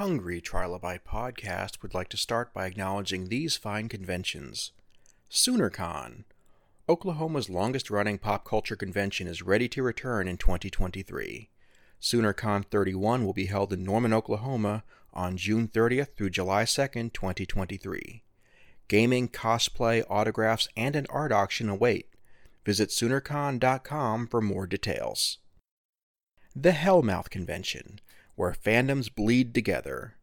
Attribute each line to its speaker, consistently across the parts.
Speaker 1: Hungry Trilobite podcast would like to start by acknowledging these fine conventions. SoonerCon, Oklahoma's longest running pop culture convention, is ready to return in 2023. SoonerCon 31 will be held in Norman, Oklahoma on June 30th through July 2nd, 2023. Gaming, cosplay, autographs, and an art auction await. Visit SoonerCon.com for more details. The Hellmouth Convention, where fandoms bleed together.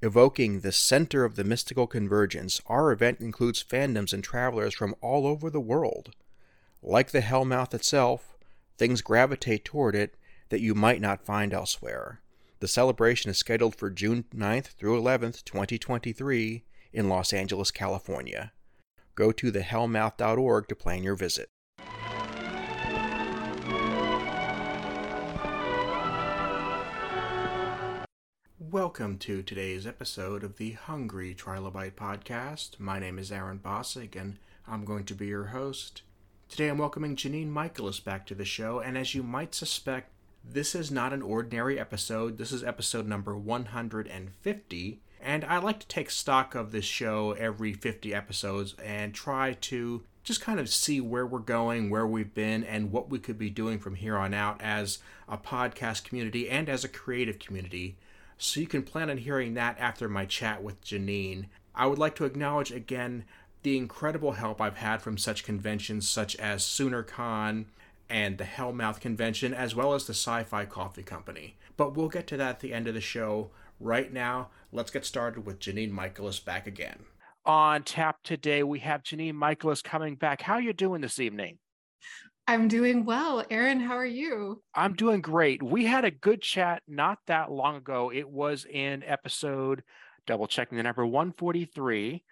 Speaker 1: Evoking the center of the mystical convergence, our event includes fandoms and travelers from all over the world. Like the Hellmouth itself, things gravitate toward it that you might not find elsewhere. The celebration is scheduled for June 9th through 11th, 2023, in Los Angeles, California. Go to thehellmouth.org to plan your visit. Welcome to today's episode of the Hungry Trilobite podcast. My name is Aaron Bossig, and I'm going to be your host. Today I'm welcoming Janine Michaelis back to the show, and as you might suspect, this is not an ordinary episode. This is episode number 150, and I like to take stock of this show every 50 episodes and try to just kind of see where we're going, where we've been, and what we could be doing from here on out as a podcast community and as a creative community so you can plan on hearing that after my chat with Janine. I would like to acknowledge again the incredible help I've had from such conventions such as SoonerCon and the Hellmouth Convention, as well as the Sci Fi Coffee Company. But we'll get to that at the end of the show. Right now, let's get started with Janine Michaelis back again. On tap today, we have Janine Michaelis coming back. How are you doing this evening?
Speaker 2: I'm doing well. Aaron, how are you?
Speaker 1: I'm doing great. We had a good chat not that long ago. It was in episode, double checking the number 143.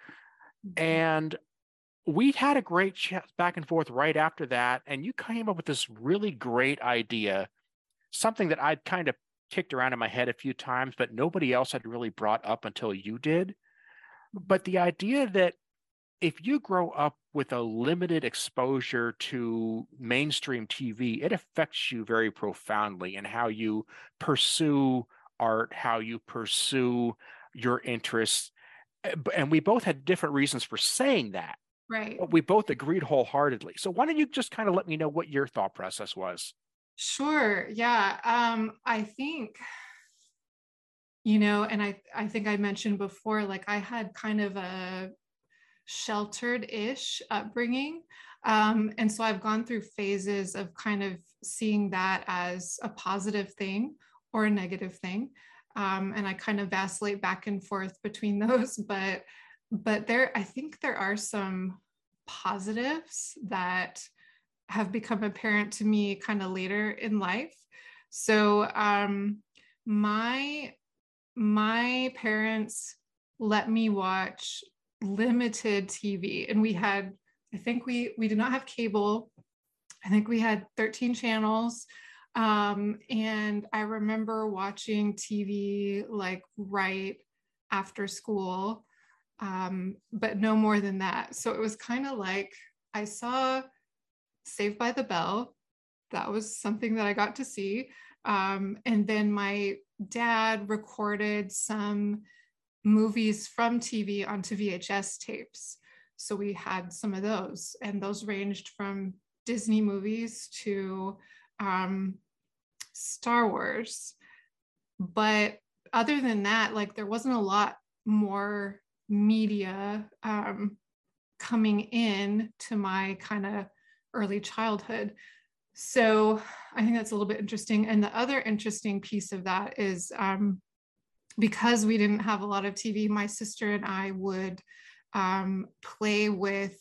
Speaker 1: Mm-hmm. And we had a great chat back and forth right after that. And you came up with this really great idea, something that I'd kind of kicked around in my head a few times, but nobody else had really brought up until you did. But the idea that if you grow up with a limited exposure to mainstream TV, it affects you very profoundly in how you pursue art, how you pursue your interests. Eh, and we both had different reasons for saying that.
Speaker 2: Right.
Speaker 1: But we both agreed wholeheartedly. So why don't you just kind of let me know what your thought process was?
Speaker 2: Sure. Yeah. Um, I think you know and i i think i mentioned before like i had kind of a sheltered-ish upbringing. Um, and so i've gone through phases of kind of seeing that as a positive thing or a negative thing. Um, and i kind of vacillate back and forth between those but but there i think there are some positives that have become apparent to me kind of later in life. So um, my my parents let me watch limited TV and we had I think we we did not have cable. I think we had 13 channels. Um, and I remember watching TV like right after school, um, but no more than that. So it was kind of like I saw Saved by the Bell. That was something that I got to see. Um, and then my dad recorded some movies from TV onto VHS tapes. So we had some of those, and those ranged from Disney movies to um, Star Wars. But other than that, like there wasn't a lot more media um, coming in to my kind of early childhood. So I think that's a little bit interesting. And the other interesting piece of that is um, because we didn't have a lot of TV, my sister and I would um, play with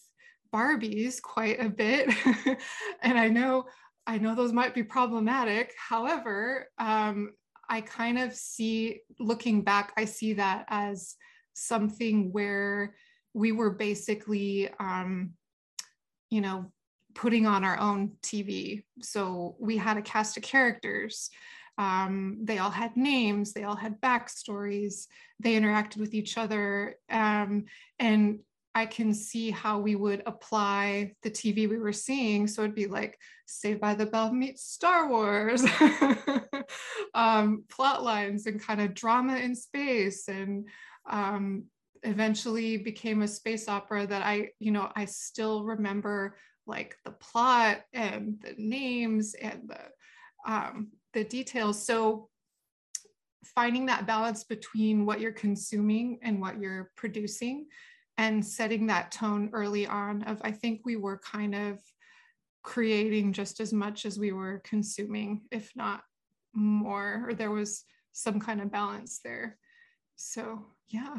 Speaker 2: Barbies quite a bit. and I know, I know those might be problematic. However, um, I kind of see, looking back, I see that as something where we were basically, um, you know, putting on our own TV. So we had a cast of characters um, they all had names, they all had backstories, they interacted with each other. Um, and I can see how we would apply the TV we were seeing. So it'd be like Saved by the Bell meets Star Wars, um, plot lines and kind of drama in space, and um, eventually became a space opera that I, you know, I still remember like the plot and the names and the um, the details. So finding that balance between what you're consuming and what you're producing and setting that tone early on of i think we were kind of creating just as much as we were consuming if not more or there was some kind of balance there so yeah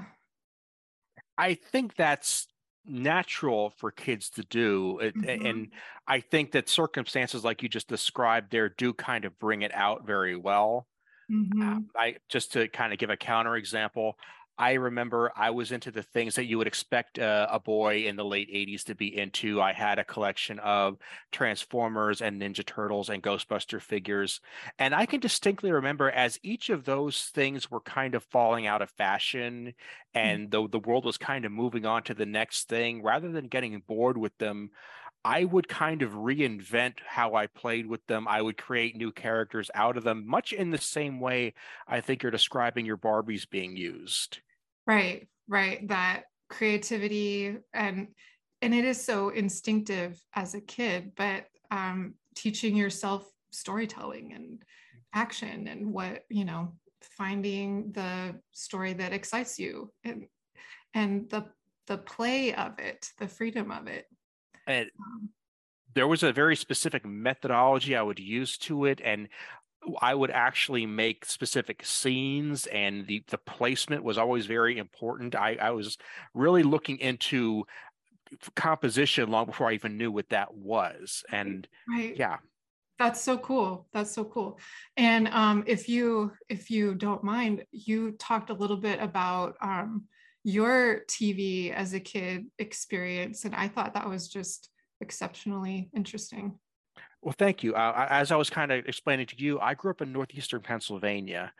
Speaker 1: i think that's natural for kids to do mm-hmm. and i think that circumstances like you just described there do kind of bring it out very well mm-hmm. uh, i just to kind of give a counter example I remember I was into the things that you would expect uh, a boy in the late 80s to be into. I had a collection of Transformers and Ninja Turtles and Ghostbuster figures. And I can distinctly remember as each of those things were kind of falling out of fashion mm. and mm-hmm. the, the world was kind of moving on to the next thing, rather than getting bored with them, I would kind of reinvent how I played with them. I would create new characters out of them, much in the same way I think you're describing your Barbies being used.
Speaker 2: Right, right. That creativity and and it is so instinctive as a kid, but um, teaching yourself storytelling and action and what you know, finding the story that excites you and and the the play of it, the freedom of it.
Speaker 1: And um, there was a very specific methodology I would use to it, and I would actually make specific scenes, and the the placement was always very important. I, I was really looking into composition long before I even knew what that was, and right. yeah,
Speaker 2: that's so cool. That's so cool. And um, if you if you don't mind, you talked a little bit about um, your TV as a kid experience, and I thought that was just exceptionally interesting.
Speaker 1: Well, thank you. Uh, as I was kind of explaining to you, I grew up in northeastern Pennsylvania.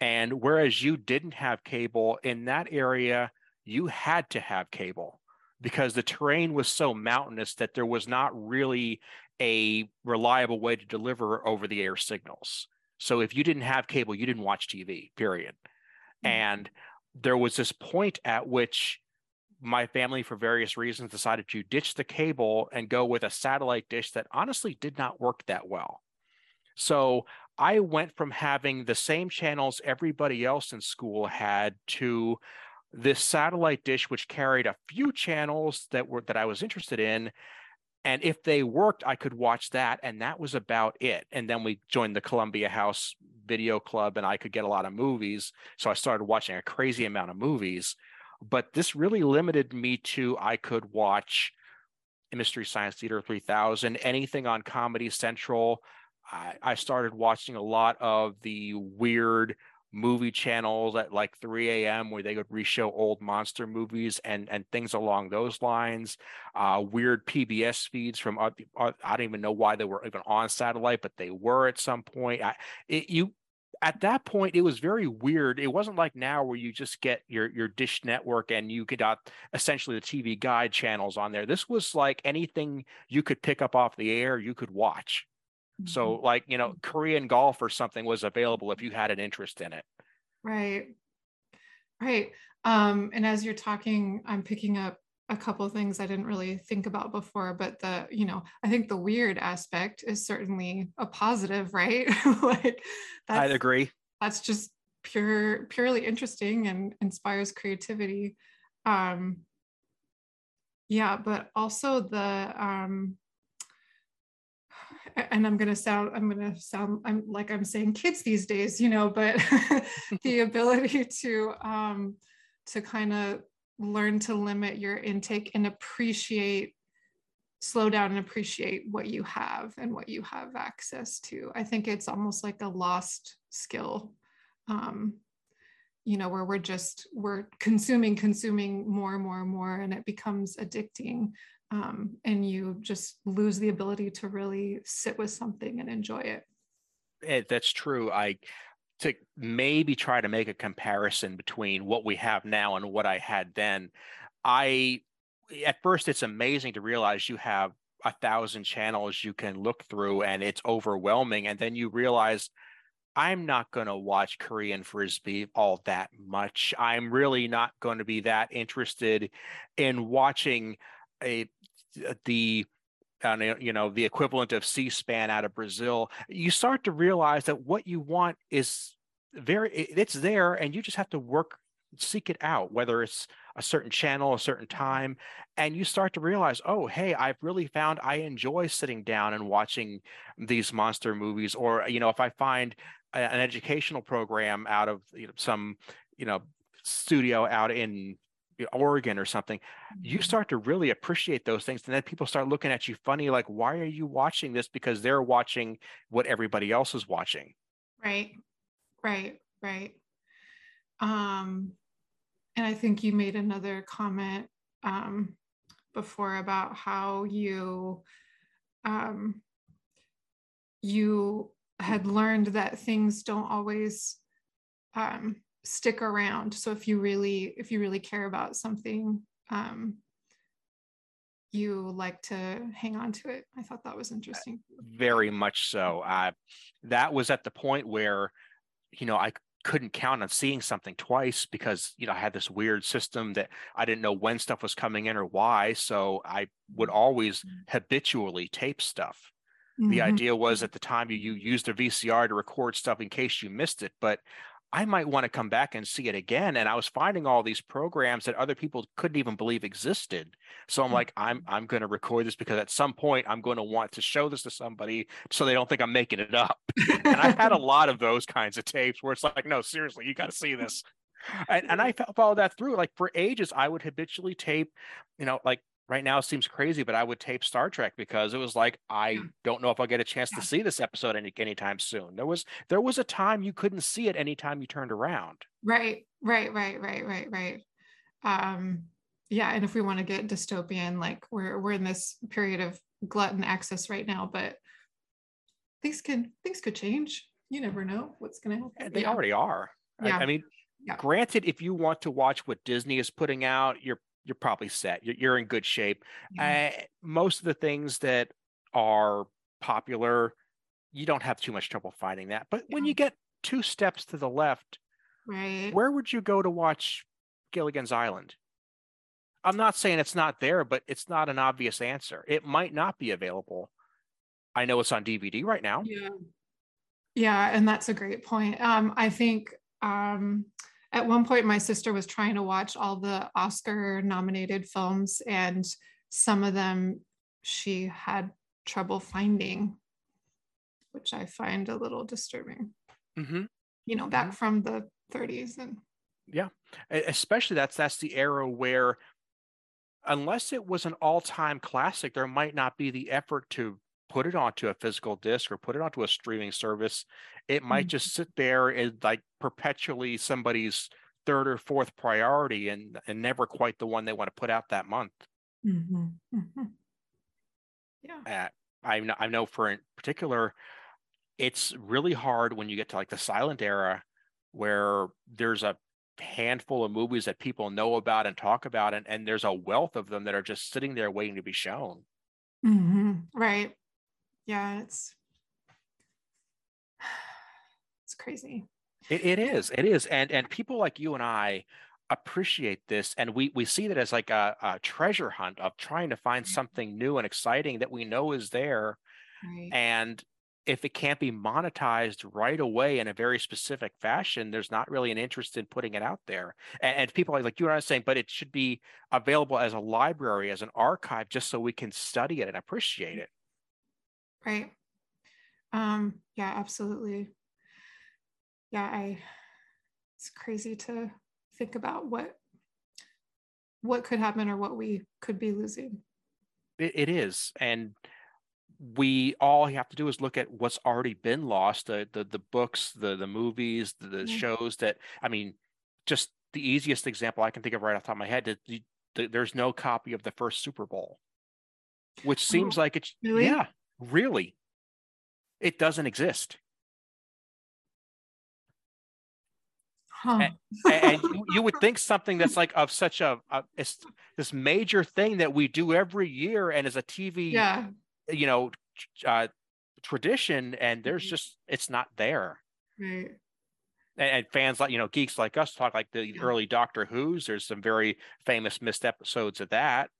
Speaker 1: And whereas you didn't have cable in that area, you had to have cable because the terrain was so mountainous that there was not really a reliable way to deliver over the air signals. So if you didn't have cable, you didn't watch TV, period. Mm-hmm. And there was this point at which my family, for various reasons, decided to ditch the cable and go with a satellite dish that honestly did not work that well. So I went from having the same channels everybody else in school had to this satellite dish, which carried a few channels that were that I was interested in. And if they worked, I could watch that. And that was about it. And then we joined the Columbia House Video Club and I could get a lot of movies. So I started watching a crazy amount of movies but this really limited me to I could watch Mystery Science Theater 3000, anything on Comedy Central. I, I started watching a lot of the weird movie channels at like 3 a.m. where they would reshow old monster movies and and things along those lines. Uh, weird PBS feeds from uh, I don't even know why they were even on satellite, but they were at some point. I, it, you at that point it was very weird it wasn't like now where you just get your your dish network and you could got essentially the tv guide channels on there. This was like anything you could pick up off the air you could watch. Mm-hmm. so like you know korean golf or something was available if you had an interest in it.
Speaker 2: Right. Right. Um and as you're talking i'm picking up a couple of things I didn't really think about before, but the, you know, I think the weird aspect is certainly a positive, right?
Speaker 1: like I'd agree.
Speaker 2: That's just pure, purely interesting and inspires creativity. Um, yeah, but also the, um, and I'm gonna sound, I'm gonna sound, I'm like I'm saying kids these days, you know, but the ability to, um, to kind of learn to limit your intake and appreciate slow down and appreciate what you have and what you have access to i think it's almost like a lost skill um, you know where we're just we're consuming consuming more and more and more and it becomes addicting um, and you just lose the ability to really sit with something and enjoy it.
Speaker 1: it that's true i to maybe try to make a comparison between what we have now and what I had then, I at first it's amazing to realize you have a thousand channels you can look through and it's overwhelming and then you realize i'm not going to watch korean frisbee all that much. I'm really not going to be that interested in watching a the uh, you know the equivalent of c-span out of brazil you start to realize that what you want is very it's there and you just have to work seek it out whether it's a certain channel a certain time and you start to realize oh hey i've really found i enjoy sitting down and watching these monster movies or you know if i find an educational program out of you know, some you know studio out in Oregon or something, you mm-hmm. start to really appreciate those things. And then people start looking at you funny, like, why are you watching this? Because they're watching what everybody else is watching.
Speaker 2: Right, right, right. Um, and I think you made another comment um, before about how you um, you had learned that things don't always um, stick around. So if you really if you really care about something, um, you like to hang on to it. I thought that was interesting.
Speaker 1: Very much so. Uh, that was at the point where, you know, I couldn't count on seeing something twice because you know I had this weird system that I didn't know when stuff was coming in or why. So I would always mm-hmm. habitually tape stuff. Mm-hmm. The idea was at the time you, you used a VCR to record stuff in case you missed it, but I might want to come back and see it again. And I was finding all these programs that other people couldn't even believe existed. So I'm mm. like, I'm. I'm going to record this because at some point I'm going to want to show this to somebody so they don't think I'm making it up. and I've had a lot of those kinds of tapes where it's like, no, seriously, you got to see this. And, and I followed that through. Like for ages, I would habitually tape, you know, like right now seems crazy, but I would tape Star Trek because it was like I yeah. don't know if I'll get a chance yeah. to see this episode any anytime soon. There was there was a time you couldn't see it anytime you turned around.
Speaker 2: Right, right, right, right, right, right. Um, yeah, and if we want to get dystopian, like we're we're in this period of glutton access right now, but things can things could change. You never know what's going to happen.
Speaker 1: They yeah. already are. I, I mean, yeah. granted, if you want to watch what Disney is putting out, you're you're probably set. You're, you're in good shape. Uh, most of the things that are popular, you don't have too much trouble finding that. But yeah. when you get two steps to the left,
Speaker 2: right,
Speaker 1: where would you go to watch Gilligan's Island? I'm not saying it's not there, but it's not an obvious answer. It might not be available. I know it's on DVD right now.
Speaker 2: Yeah. Yeah, and that's a great point. Um, I think um, at one point my sister was trying to watch all the oscar nominated films and some of them she had trouble finding which i find a little disturbing
Speaker 1: mm-hmm.
Speaker 2: you know back mm-hmm. from the 30s and
Speaker 1: yeah especially that's that's the era where unless it was an all-time classic there might not be the effort to put it onto a physical disc or put it onto a streaming service it might mm-hmm. just sit there as like perpetually somebody's third or fourth priority and and never quite the one they want to put out that month
Speaker 2: mm-hmm. Mm-hmm.
Speaker 1: yeah uh, I know, I know for in particular it's really hard when you get to like the silent era where there's a handful of movies that people know about and talk about and, and there's a wealth of them that are just sitting there waiting to be shown
Speaker 2: mm-hmm. right yeah it's crazy.
Speaker 1: It, it is. It is. And and people like you and I appreciate this and we we see that as like a, a treasure hunt of trying to find something new and exciting that we know is there right. and if it can't be monetized right away in a very specific fashion, there's not really an interest in putting it out there. And, and people like, like you and I are saying, but it should be available as a library, as an archive, just so we can study it and appreciate it.
Speaker 2: Right. Um, yeah, absolutely yeah, I it's crazy to think about what what could happen or what we could be losing.
Speaker 1: it, it is, and we all have to do is look at what's already been lost the the, the books the the movies the, the yeah. shows that i mean just the easiest example i can think of right off the top of my head the, the, there's no copy of the first super bowl which oh, seems oh, like it's really? yeah really it doesn't exist
Speaker 2: Huh.
Speaker 1: and, and you, you would think something that's like of such a, a this major thing that we do every year and as a TV,
Speaker 2: yeah.
Speaker 1: you know, uh, tradition, and there's
Speaker 2: Mhm.
Speaker 1: just it's not there.
Speaker 2: Right.
Speaker 1: And, and fans like you know geeks like us talk like the
Speaker 2: Yeah.
Speaker 1: early Doctor Who's. There's some very famous missed episodes of that,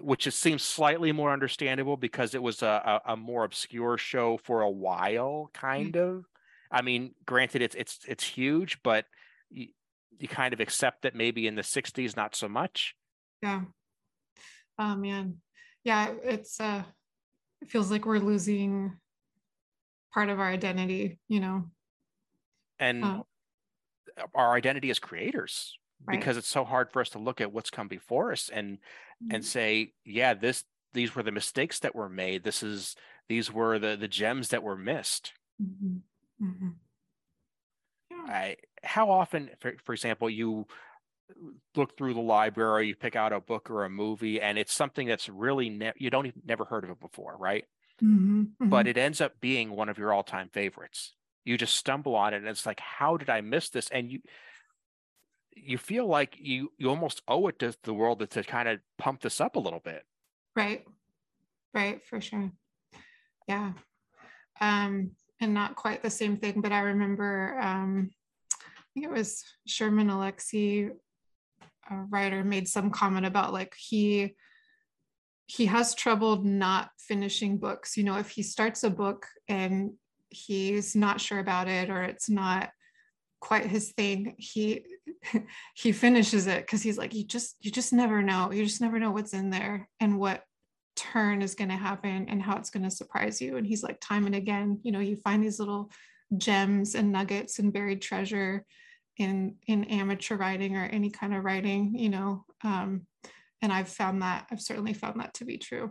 Speaker 1: which it seems slightly more understandable because it was a, a, a more obscure show for a while, kind of. I mean, granted, it's it's it's huge, but you, you kind of accept that maybe in the '60s, not so much.
Speaker 2: Yeah. Oh man. Yeah, it's uh it feels like we're losing part of our identity, you know.
Speaker 1: And
Speaker 2: Oh.
Speaker 1: our identity as creators,
Speaker 2: Right.
Speaker 1: because it's so hard for us to look at what's come before us and and
Speaker 2: Mhm.
Speaker 1: say, yeah, this these were the mistakes that were made. This is these were the the gems that were missed.
Speaker 2: Mhm. Mhm. Yeah.
Speaker 1: I, how often, for, for example, you look through the library, you pick out a book or a movie, and it's something that's really ne- you don't even never heard of it before, right?
Speaker 2: Mhm.
Speaker 1: But
Speaker 2: Mhm.
Speaker 1: it ends up being one of your all-time favorites. You just stumble on it, and it's like, how did I miss this? And you you feel like you you almost owe it to the world to, to kind of pump this up a little bit.
Speaker 2: right. Right, for sure. Yeah. Um and not quite the same thing, but I remember um I think it was Sherman Alexie a writer made some comment about like he he has trouble not finishing books. You know if he starts a book and he's not sure about it or it's not quite his thing he he finishes it because he's like you just you just never know. You just never know what's in there and what turn is going to happen and how it's going to surprise you and he's like time and again you know you find these little gems and nuggets and buried treasure in in amateur writing or any kind of writing you know um and i've found that i've certainly found that to be true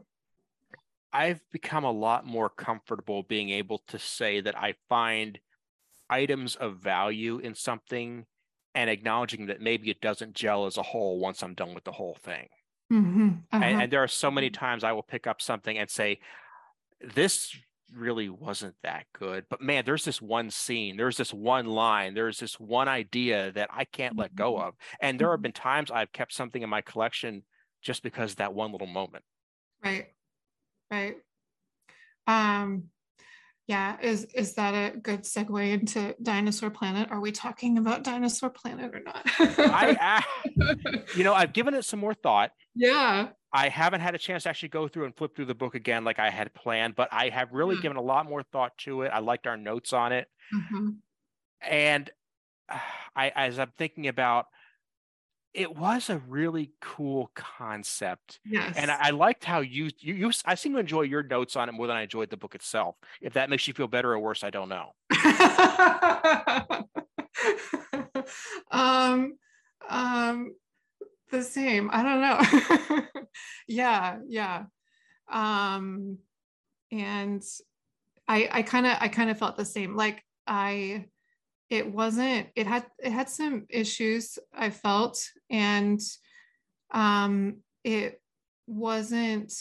Speaker 1: I've become a lot more comfortable being able to say that I find items of value in something and acknowledging that maybe it doesn't gel as a whole once I'm done with the whole thing.
Speaker 2: Mhm,
Speaker 1: And,
Speaker 2: uh-huh.
Speaker 1: and there are so many
Speaker 2: Mhm.
Speaker 1: times I will pick up something and say, this really wasn't that good. But man, there's this one scene, there's this one line, there's this one idea that I can't let go
Speaker 2: Mhm.
Speaker 1: of. And there have
Speaker 2: Mhm.
Speaker 1: been times I've kept something in my collection just because of that one little moment.
Speaker 2: right right um yeah is is that a good segue into dinosaur planet are we talking about dinosaur planet or not
Speaker 1: I, I you know, I've given it some more thought.
Speaker 2: yeah
Speaker 1: I haven't had a chance to actually go through and flip through the book again like I had planned, but I have really
Speaker 2: Yeah.
Speaker 1: given a lot more thought to it. I liked our notes on it.
Speaker 2: Mhm.
Speaker 1: And I as I'm thinking about it was a really cool concept.
Speaker 2: yes
Speaker 1: And I, I liked how you, you you I seem to enjoy your notes on it more than I enjoyed the book itself. If that makes you feel better or worse, I don't know.
Speaker 2: um um the same i don't know yeah yeah um and i i kind of i kind of felt the same like i it wasn't it had it had some issues i felt and um it wasn't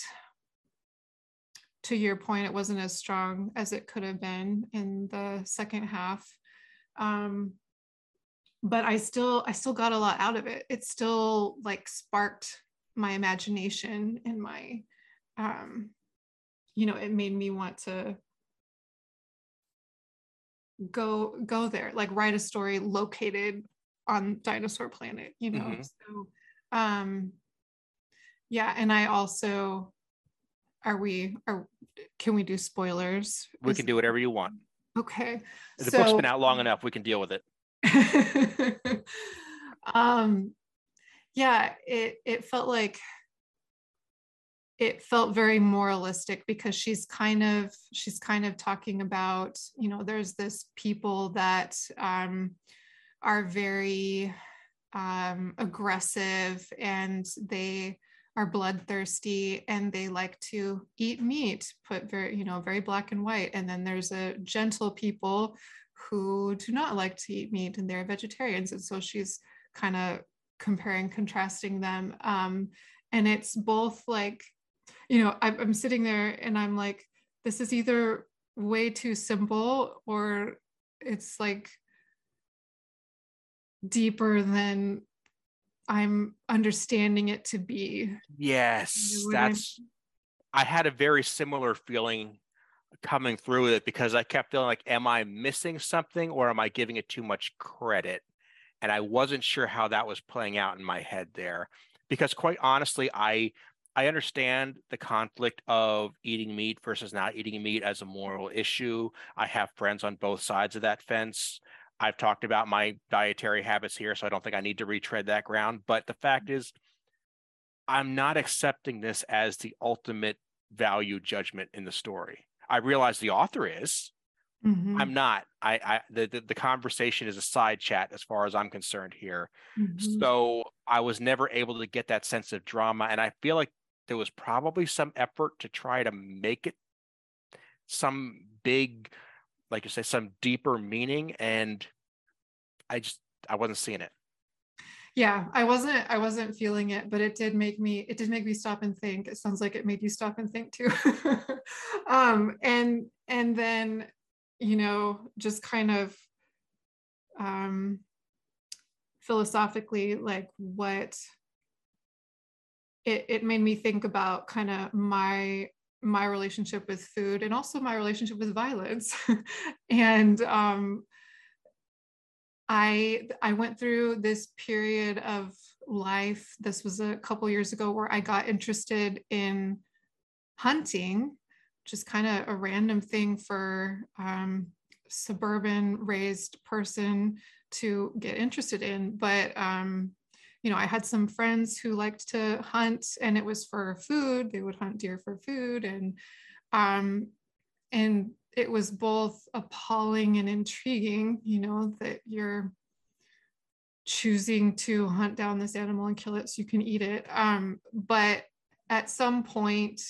Speaker 2: to your point it wasn't as strong as it could have been in the second half um but i still i still got a lot out of it. It still like sparked my imagination and my um you know it made me want to go go there like write a story located on dinosaur planet you know
Speaker 1: Mhm.
Speaker 2: so um yeah and i also are we are can we do spoilers
Speaker 1: We
Speaker 2: Is-
Speaker 1: can do whatever you want.
Speaker 2: okay
Speaker 1: The book's
Speaker 2: so-
Speaker 1: been out long enough. We can deal with it.
Speaker 2: um yeah it it felt like it felt very moralistic because she's kind of she's kind of talking about you know there's this people that um are very um aggressive and they are bloodthirsty and they like to eat meat put very you know very black and white. And then there's a gentle people who do not like to eat meat and they're vegetarians. And so she's kind of comparing contrasting them. Um and it's both like you know I'm, I'm sitting there and i'm like this is either way too simple or it's like deeper than I'm understanding it to be.
Speaker 1: Yes, that's. I had a very similar feeling coming through it because I kept feeling like, am I missing something or am I giving it too much credit? And I wasn't sure how that was playing out in my head there. Because quite honestly, I I understand the conflict of eating meat versus not eating meat as a moral issue. I have friends on both sides of that fence. I've talked about my dietary habits here, so I don't think I need to retread that ground. But the fact is, I'm not accepting this as the ultimate value judgment in the story. I realize the author is. Mm-hmm. I'm not. I, I the, the, the conversation is a side chat as far as I'm concerned here. Mm-hmm. So I was never able to get that sense of drama, and I feel like there was probably some effort to try to make it some big like you say some deeper meaning and i just i wasn't seeing it.
Speaker 2: Yeah i wasn't i wasn't feeling it but it did make me it did make me stop and think. It sounds like it made you stop and think too. Um and and then you know just kind of um philosophically like what it, it made me think about kind of my my relationship with food and also my relationship with violence. And um, i i went through this period of life this was a couple years ago where i got interested in hunting is kind of a random thing for um, suburban raised person to get interested in. But um, you know, I had some friends who liked to hunt and it was for food. They would hunt deer for food and um and it was both appalling and intriguing, you know, that you're choosing to hunt down this animal and kill it so you can eat it. Um, but at some point,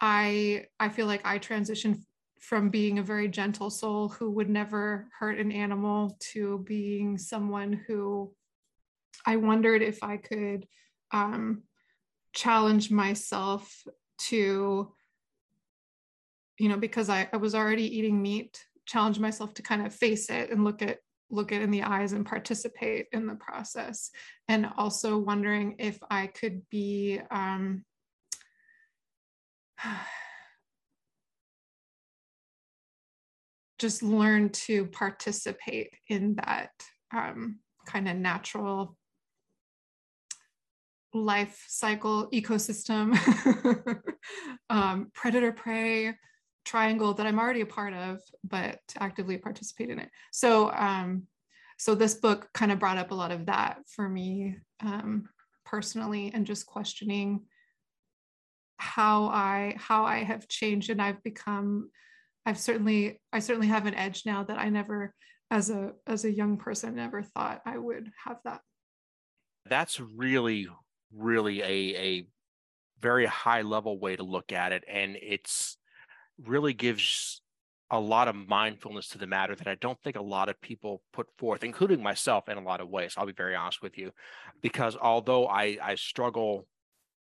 Speaker 2: I I feel like I transitioned from being a very gentle soul who would never hurt an animal to being someone who I wondered if I could um, challenge myself to, you know, because I, I was already eating meat, challenge myself to kind of face it and look at look it in the eyes and participate in the process. And also wondering if i could be um, just learn to participate in that um, kind of natural life cycle ecosystem, um, predator prey triangle that I'm already a part of, but to actively participate in it. So, um, so this book kind of brought up a lot of that for me um, personally, and just questioning how I how I have changed and I've become. I've certainly I certainly have an edge now that I never, as a as a young person, never thought I would have that.
Speaker 1: That's really really a a very high level way to look at it and it's really gives a lot of mindfulness to the matter that I don't think a lot of people put forth, including myself in a lot of ways. I'll be very honest with you, because although I, I struggle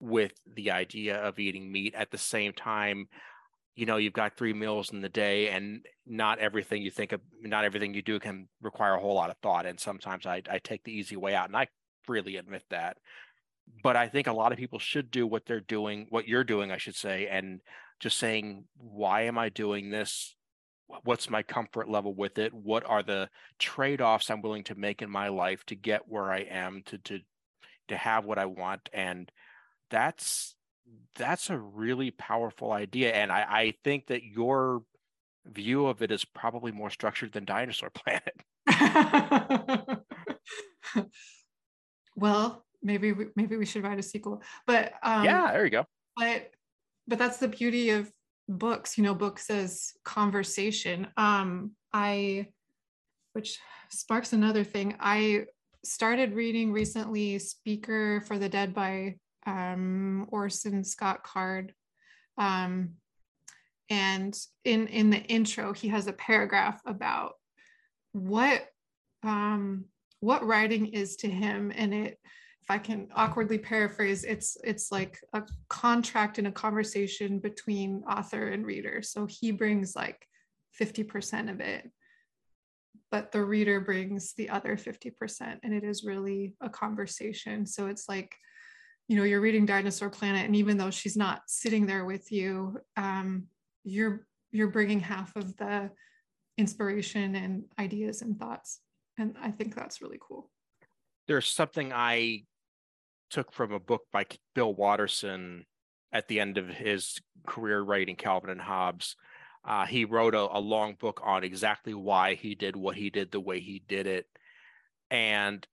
Speaker 1: with the idea of eating meat at the same time, you know, you've got three meals in the day and not everything you think of, not everything you do can require a whole lot of thought. And sometimes I, I take the easy way out and I freely admit that but I think a lot of people should do what they're doing, what you're doing, I should say, and just saying, why am I doing this? What's my comfort level with it? What are the trade-offs I'm willing to make in my life to get where I am to to to have what I want? And that's that's a really powerful idea. And I, I think that your view of it is probably more structured than Dinosaur Planet.
Speaker 2: well, maybe we, maybe we should write a sequel. But um
Speaker 1: yeah there you go.
Speaker 2: but but that's the beauty of books you know books as conversation. Um i which sparks another thing i started reading recently speaker for the dead by um orson scott card. Um and in in the intro he has a paragraph about what um what writing is to him. And it if I can awkwardly paraphrase, it's it's like a contract and a conversation between author and reader. So he brings like 50% of it. but the reader brings the other 50% and it is really a conversation so it's like you know you're reading dinosaur planet and even though she's not sitting there with you um, you're you're bringing half of the inspiration and ideas and thoughts and i think that's really cool
Speaker 1: there's something i took from a book by bill watterson at the end of his career writing calvin and hobbes. Uh, he wrote a, a long book on exactly why he did what he did the way he did it. And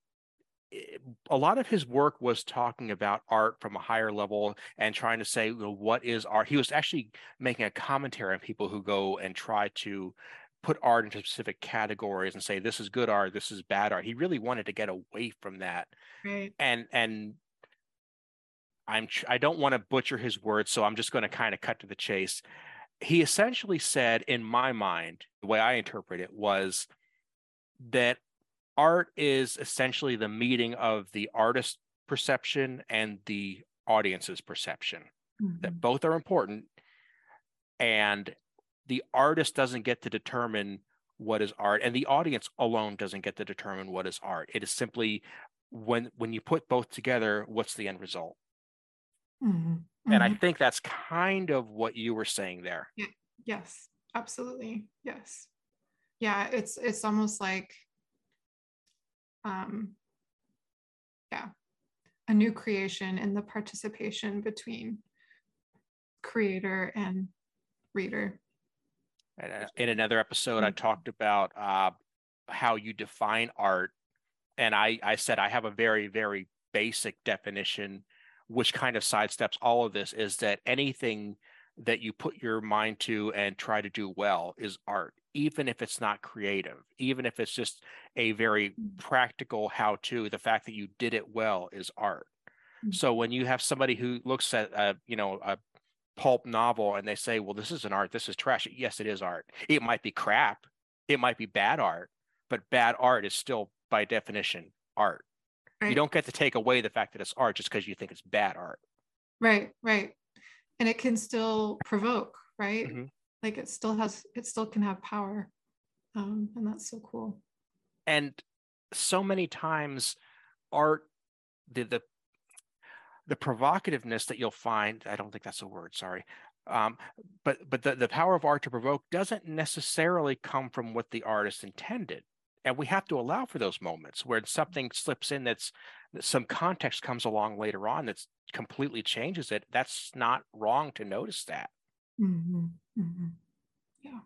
Speaker 1: a lot of his work was talking about art from a higher level and trying to say well, what is art? He was actually making a commentary on people who go and try to put art into specific categories and say this is good art this is bad art. He really wanted to get away from that.
Speaker 2: Right.
Speaker 1: And and i'm i don't want to butcher his words so i'm just going to kind of cut to the chase. He essentially said in my mind the way i interpret it was that art is essentially the meeting of the artist's perception and the audience's perception mm-hmm. that both are important and the artist doesn't get to determine what is art and the audience alone doesn't get to determine what is art. It is simply when when you put both together what's the end result mm-hmm. Mm-hmm. and i mm-hmm. think that's kind of what you were saying there
Speaker 2: yeah. yes absolutely yes yeah it's it's almost like um, yeah, a new creation in the participation between creator and reader.
Speaker 1: Uh, in another episode, I mm-hmm. talked about uh, how you define art. And I, I said I have a very, very basic definition, which kind of sidesteps all of this is that anything that you put your mind to and try to do well is art even if it's not creative even if it's just a very mm. practical how to the fact that you did it well is art mm-hmm. so when you have somebody who looks at a you know a pulp novel and they say well this is an art this is trash yes it is art it might be crap it might be bad art but bad art is still by definition art right. you don't get to take away the fact that it's art just because you think it's bad art.
Speaker 2: Right right. And it can still provoke right? Mm-hmm. like it still has it still can have power. Um, and that's so cool.
Speaker 1: And so many times art the the the provocativeness that you'll find i don't think that's a word sorry um, but but the, the power of art to provoke doesn't necessarily come from what the artist intended and we have to allow for those moments where something slips in that's some context comes along later on that completely changes it that's not wrong to notice that
Speaker 2: mm-hmm. Mm-hmm. yeah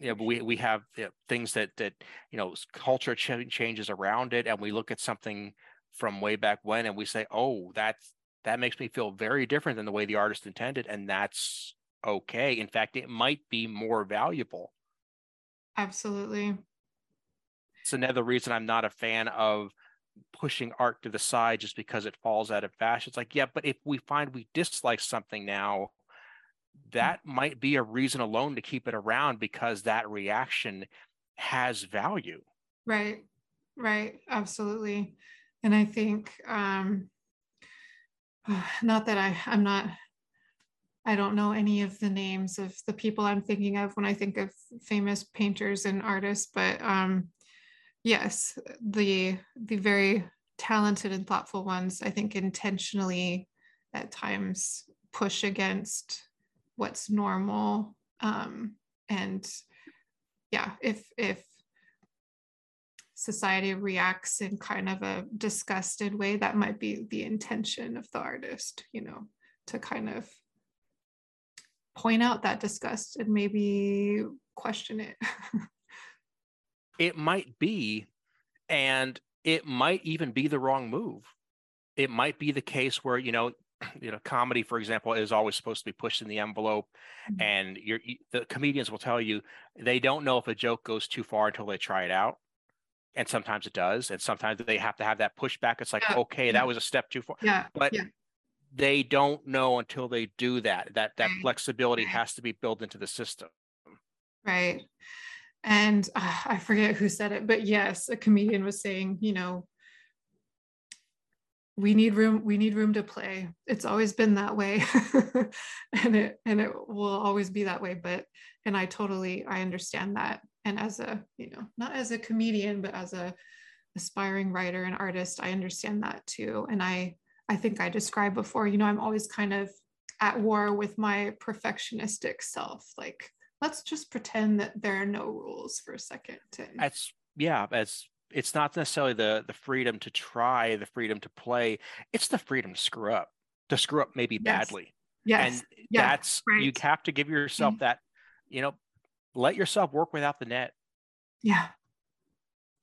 Speaker 1: yeah, but we we have you know, things that that you know culture ch- changes around it, and we look at something from way back when, and we say, "Oh, that's that makes me feel very different than the way the artist intended," and that's okay. In fact, it might be more valuable
Speaker 2: Absolutely.
Speaker 1: It's another reason I'm not a fan of pushing art to the side just because it falls out of fashion. It's like, yeah, but if we find we dislike something now, that might be a reason alone to keep it around because that reaction has value.
Speaker 2: Right. Right. Absolutely. And I think um not that I I'm not I don't know any of the names of the people I'm thinking of when I think of famous painters and artists, but um, yes, the the very talented and thoughtful ones, I think intentionally at times push against what's normal. Um, and yeah, if if society reacts in kind of a disgusted way, that might be the intention of the artist, you know, to kind of point out that disgust and maybe question it.
Speaker 1: it might be, and it might even be the wrong move. It might be the case where, you know, you know, comedy, for example, is always supposed to be pushed in the envelope, mm-hmm. and you're, the comedians will tell you they don't know if a joke goes too far until they try it out, and sometimes it does, and sometimes they have to have that pushback. It's like, yeah. okay, yeah. that was a step too far.
Speaker 2: Yeah,
Speaker 1: but
Speaker 2: yeah
Speaker 1: they don't know until they do that that that right. flexibility right. has to be built into the system
Speaker 2: right and uh, i forget who said it but yes a comedian was saying you know we need room we need room to play it's always been that way and it and it will always be that way but and i totally i understand that and as a you know not as a comedian but as a aspiring writer and artist i understand that too and i i think i described before you know i'm always kind of at war with my perfectionistic self like let's just pretend that there are no rules for a second and,
Speaker 1: That's yeah, it's it's not necessarily the the freedom to try, the freedom to play. It's the freedom to screw up, to screw up maybe
Speaker 2: Yes.
Speaker 1: badly.
Speaker 2: yes
Speaker 1: and
Speaker 2: yeah,
Speaker 1: that's you have to give yourself
Speaker 2: Mhm.
Speaker 1: that, you know, let yourself work without the net.
Speaker 2: yeah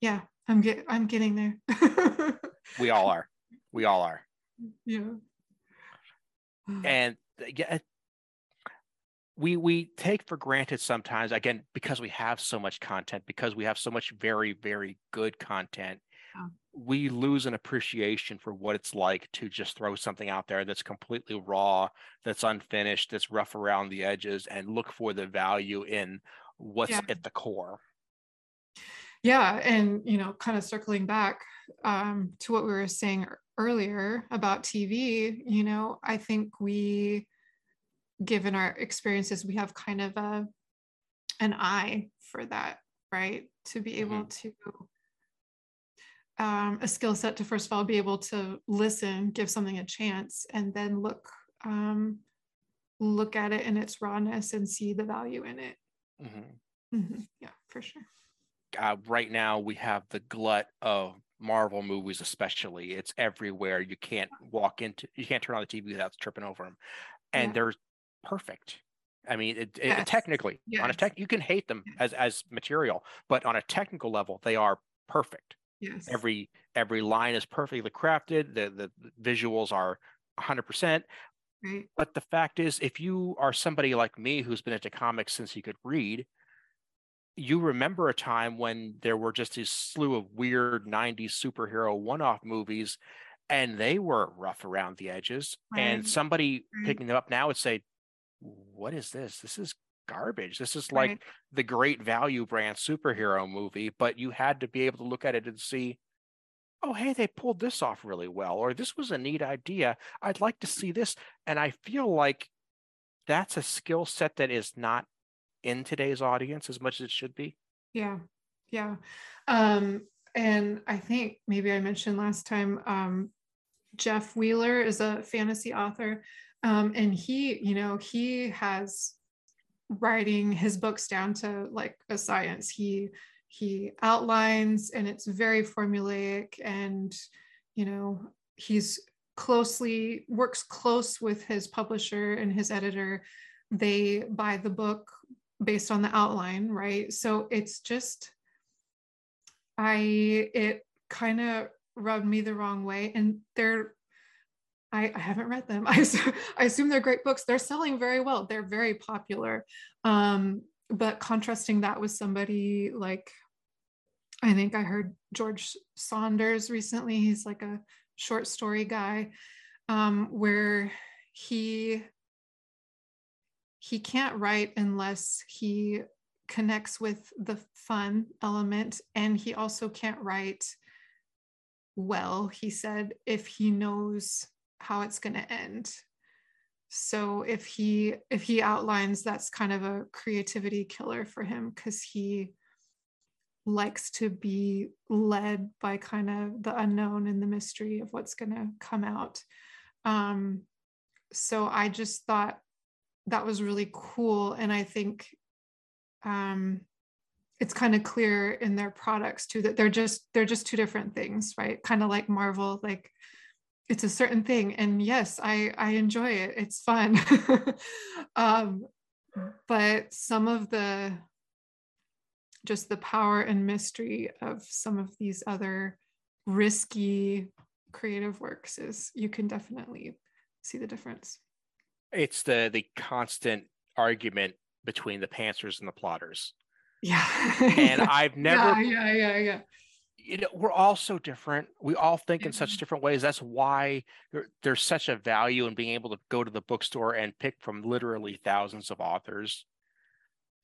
Speaker 2: yeah i'm get i'm getting there
Speaker 1: We all are. We all are.
Speaker 2: Yeah
Speaker 1: and yeah, we we take for granted sometimes again because we have so much content because we have so much very very good content
Speaker 2: Yeah.
Speaker 1: we lose an appreciation for what it's like to just throw something out there that's completely raw that's unfinished that's rough around the edges and look for the value in what's
Speaker 2: Yeah.
Speaker 1: at the core
Speaker 2: Yeah, and you know, kind of circling back um, to what we were saying earlier about TV, you know, I think we, given our experiences, we have kind of a an eye for that, right? To be able to um, a skill set to first of all be able to listen, give something a chance, and then look um, look at it in its rawness and see the value in it.
Speaker 1: Mhm.
Speaker 2: Mhm, Yeah, for sure.
Speaker 1: uh, right now we have the glut of Marvel movies, especially. It's everywhere. You can't walk into, you can't turn on the TV without tripping over them, and
Speaker 2: Yeah.
Speaker 1: they're perfect. I mean, it, it-
Speaker 2: Yes.
Speaker 1: technically, on a tech, you can hate them
Speaker 2: Yes.
Speaker 1: as as material, but on a technical level, they are perfect.
Speaker 2: Yes.
Speaker 1: Every every line is perfectly crafted. The the visuals are 100%.
Speaker 2: right.
Speaker 1: But the fact is, if you are somebody like me who's been into comics since you could read, you remember a time when there were just this slew of weird 90s superhero one off movies, and they were rough around the edges. And somebody
Speaker 2: Right.
Speaker 1: picking them up now would say, What is this? This is garbage. This is like
Speaker 2: Right.
Speaker 1: the great value brand superhero movie. But you had to be able to look at it and see, oh, hey, they pulled this off really well, or this was a neat idea. I'd like to see this. And I feel like that's a skill set that is not in today's audience as much as it should be.
Speaker 2: Yeah. Yeah. Um, and I think maybe I mentioned last time, um, Jeff Wheeler is a fantasy author. Um, and he, you know, he has writing his books down to like a science. He he outlines and it's very formulaic and you know he's closely works close with his publisher and his editor they buy the book based on the outline right so it's just i it kind of rubbed me the wrong way and they're I, I haven't read them. I, I assume they're great books. They're selling very well. They're very popular. Um, but contrasting that with somebody like, I think I heard George Saunders recently. He's like a short story guy, um, where he he can't write unless he connects with the fun element, and he also can't write well. He said if he knows how it's going to end so if he if he outlines that's kind of a creativity killer for him because he likes to be led by kind of the unknown and the mystery of what's going to come out um so i just thought that was really cool and i think um it's kind of clear in their products too that they're just they're just two different things right? Kind of like marvel like it's a certain thing and yes i i enjoy it it's fun. Um but some of the just the power and mystery of some of these other risky creative works is you can definitely see the difference
Speaker 1: It's the the constant argument between the pantsers and the plotters.
Speaker 2: yeah.
Speaker 1: And I've never
Speaker 2: yeah yeah yeah. Yeah
Speaker 1: you know we're all so different. We all think in such mm-hmm. different ways. That's why there, there's such a value in being able to go to the bookstore and pick from literally thousands of authors.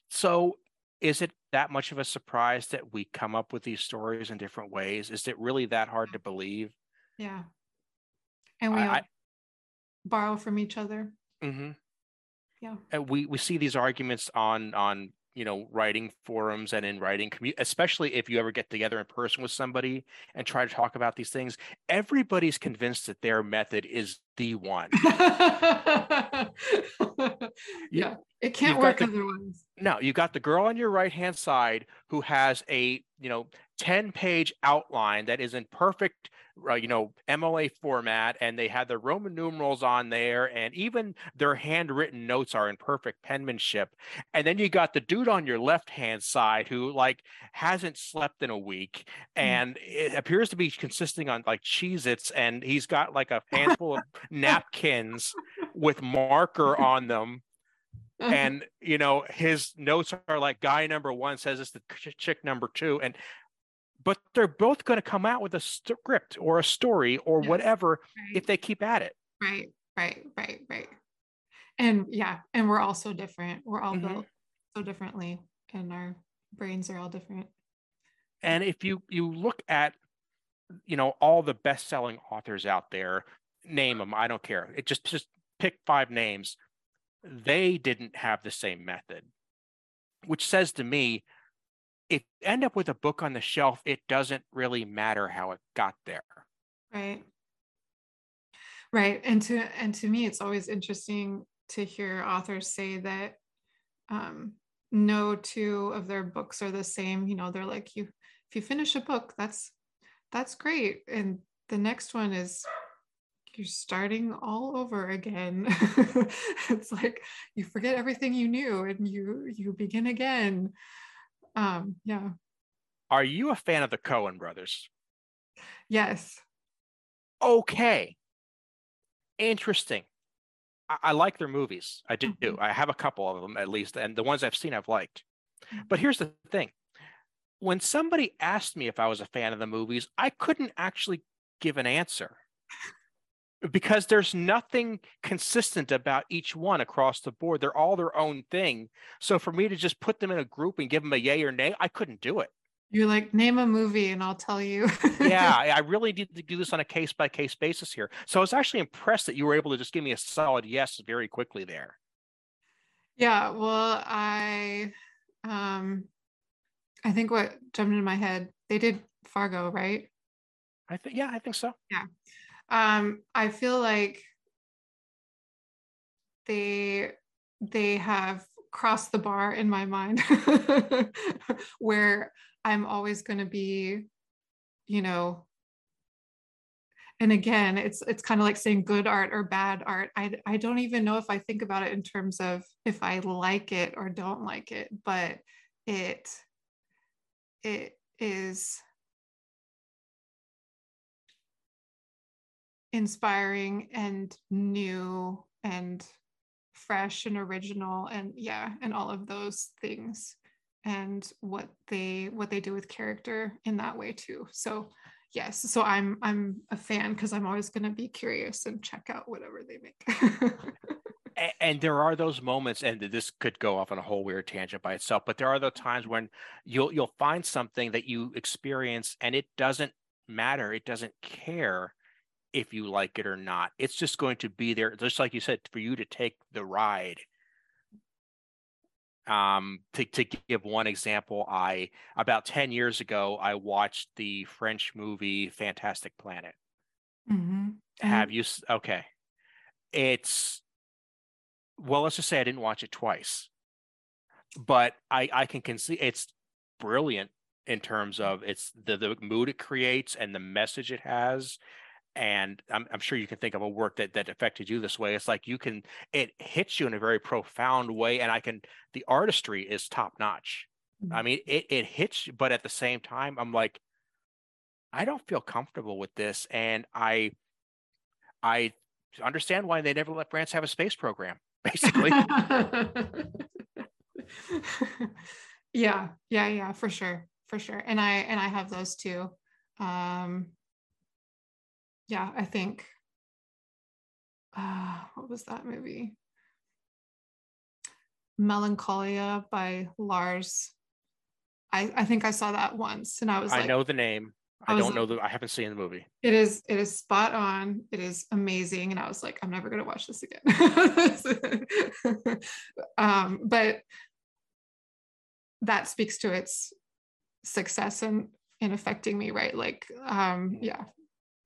Speaker 1: So is it that much of a surprise that we come up with these stories in different ways? Is it really that hard to believe?
Speaker 2: Yeah. And we
Speaker 1: I-
Speaker 2: borrow from each other
Speaker 1: hmm
Speaker 2: Yeah.
Speaker 1: and we we see these arguments on on you know writing forums and in writing commu- especially if you ever get together in person with somebody and try to talk about these things everybody's convinced that their method is the one.
Speaker 2: Yeah it can't work the, otherwise.
Speaker 1: No you got the girl on your right hand side who has a you know 10 page outline that is in perfect uh, you know MLA format and they had the Roman numerals on there and even their handwritten notes are in perfect penmanship. And then you got the dude on your left hand side who like hasn't slept in a week mm. and it appears to be consisting on like Cheez Its and he's got like a handful of napkins with marker on them. And you know his notes are like guy number one says it's the chick number two and but they're both going to come out with a script or a story or yes. whatever right. if they keep at it.
Speaker 2: Right, right, right, right. And yeah, and we're all so different. We're all mm-hmm. built so differently, and our brains are all different.
Speaker 1: And if you you look at, you know, all the best-selling authors out there, name them. I don't care. It just just pick five names. They didn't have the same method, which says to me if you end up with a book on the shelf, it doesn't really matter how it got there.
Speaker 2: Right. Right. And to and to me, it's always interesting to hear authors say that um, no two of their books are the same. You know, they're like you if you finish a book, that's that's great. And the next one is you're starting all over again. it's like you forget everything you knew and you you begin again. Um, yeah.
Speaker 1: Are you a fan of the Coen brothers?
Speaker 2: Yes.
Speaker 1: Okay. Interesting. I, I like their movies. I do. Mm-hmm. I have a couple of them at least, and the ones I've seen I've liked. Mm-hmm. But here's the thing when somebody asked me if I was a fan of the movies, I couldn't actually give an answer because there's nothing consistent about each one across the board. They're all their own thing. So for me to just put them in a group and give them a yay or nay, I couldn't do it.
Speaker 2: You're like, name a movie and I'll tell you.
Speaker 1: yeah, I really need to do this on a case by case basis here. So I was actually impressed that you were able to just give me a solid yes very quickly there.
Speaker 2: Yeah, well, I um I think what jumped into my head, they did Fargo, right?
Speaker 1: I think yeah, I think so.
Speaker 2: Yeah um, I feel like they they have crossed the bar in my mind where I'm always going to be, you know, and again, it's it's kind of like saying good art or bad art. I I don't even know if I think about it in terms of if I like it or don't like it, but it it is inspiring and new and fresh and original and yeah and all of those things and what they what they do with character in that way too. So yes so i'm i'm a fan because i'm always going to be curious and check out whatever they make.
Speaker 1: And there are those moments and this could go off on a whole weird tangent by itself but there are the times when you'll you'll find something that you experience and it doesn't matter it doesn't care if you like it or not. It's just going to be there, just like you said, for you to take the ride. Um, to, to give one example, I about 10 years ago, I watched the French movie Fantastic Planet. Mm-hmm. Have you? Okay. It's, well, let's just say I didn't watch it twice, but I, I can conceive it's brilliant in terms of it's the, the mood it creates and the message it has and I'm, I'm, sure you can think of a work that that affected you this way. It's like you can it hits you in a very profound way and i can the artistry is top notch. Mm-hmm. i mean it, it hits but at the same time i'm like i don't feel comfortable with this and i i understand why they never let france have a space program basically.
Speaker 2: Yeah yeah yeah for sure for sure and i and i have those too. Um yeah, I think uh, what was that movie? Melancholia by Lars. I, I think I saw that once and I was
Speaker 1: I
Speaker 2: like,
Speaker 1: know the name. I, I don't know the I haven't seen the movie.
Speaker 2: It is it is spot on. It is amazing. And I was like, I'm never gonna watch this again. um, but that speaks to its success in in affecting me right like um yeah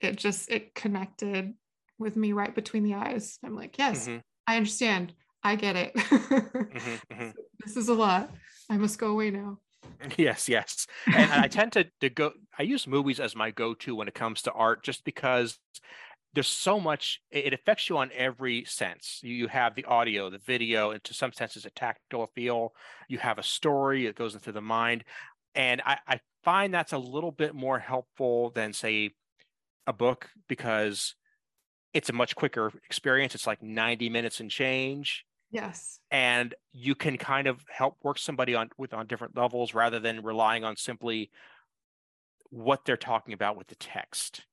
Speaker 2: it just it connected with me right between the eyes. I'm like yes mm-hmm. i understand. I get it. Mm-hmm, mm-hmm. this is a lot. I must go away now.
Speaker 1: Yes yes. And i tend to, to go i use movies as my go-to when it comes to art just because there's so much it affects you on every sense. You have the audio the video and to some senses a tactile feel. You have a story it goes into the mind. And I, I find that's a little bit more helpful than say a book because it's a much quicker experience it's like 90 minutes and change
Speaker 2: yes
Speaker 1: and you can kind of help work somebody on with on different levels rather than relying on simply what they're talking about with the text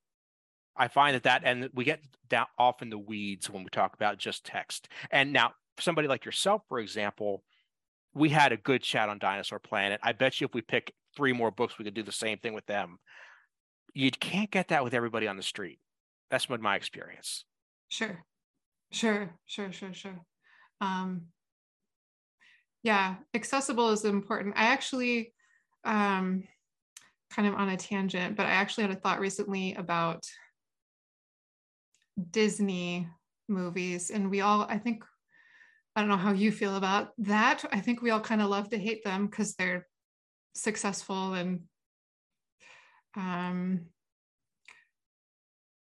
Speaker 1: I find that that, and we get down off in the weeds when we talk about just text. And now, somebody like yourself, for example, we had a good chat on Dinosaur Planet. I bet you if we pick three more books, we could do the same thing with them. You can't get that with everybody on the street. That's been my experience.
Speaker 2: Sure, sure, sure, sure, sure. Um, yeah, accessible is important. I actually, um, kind of on a tangent, but I actually had a thought recently about Disney movies. And we all, I think, I don't know how you feel about that. I think we all kind of love to hate them because they're successful and um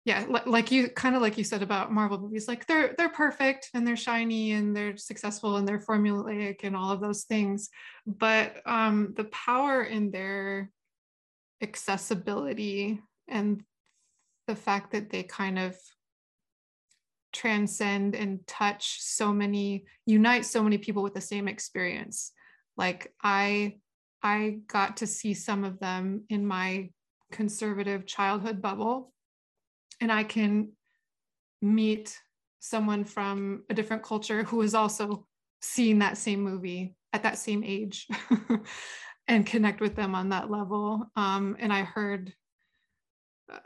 Speaker 2: yeah like you kind of like you said about marvel movies like they're they're perfect and they're shiny and they're successful and they're formulaic and all of those things but um the power in their accessibility and the fact that they kind of transcend and touch so many unite so many people with the same experience. Like i i got to see some of them in my conservative childhood bubble and i can meet someone from a different culture who is also seeing that same movie at that same age and connect with them on that level. Um, and i heard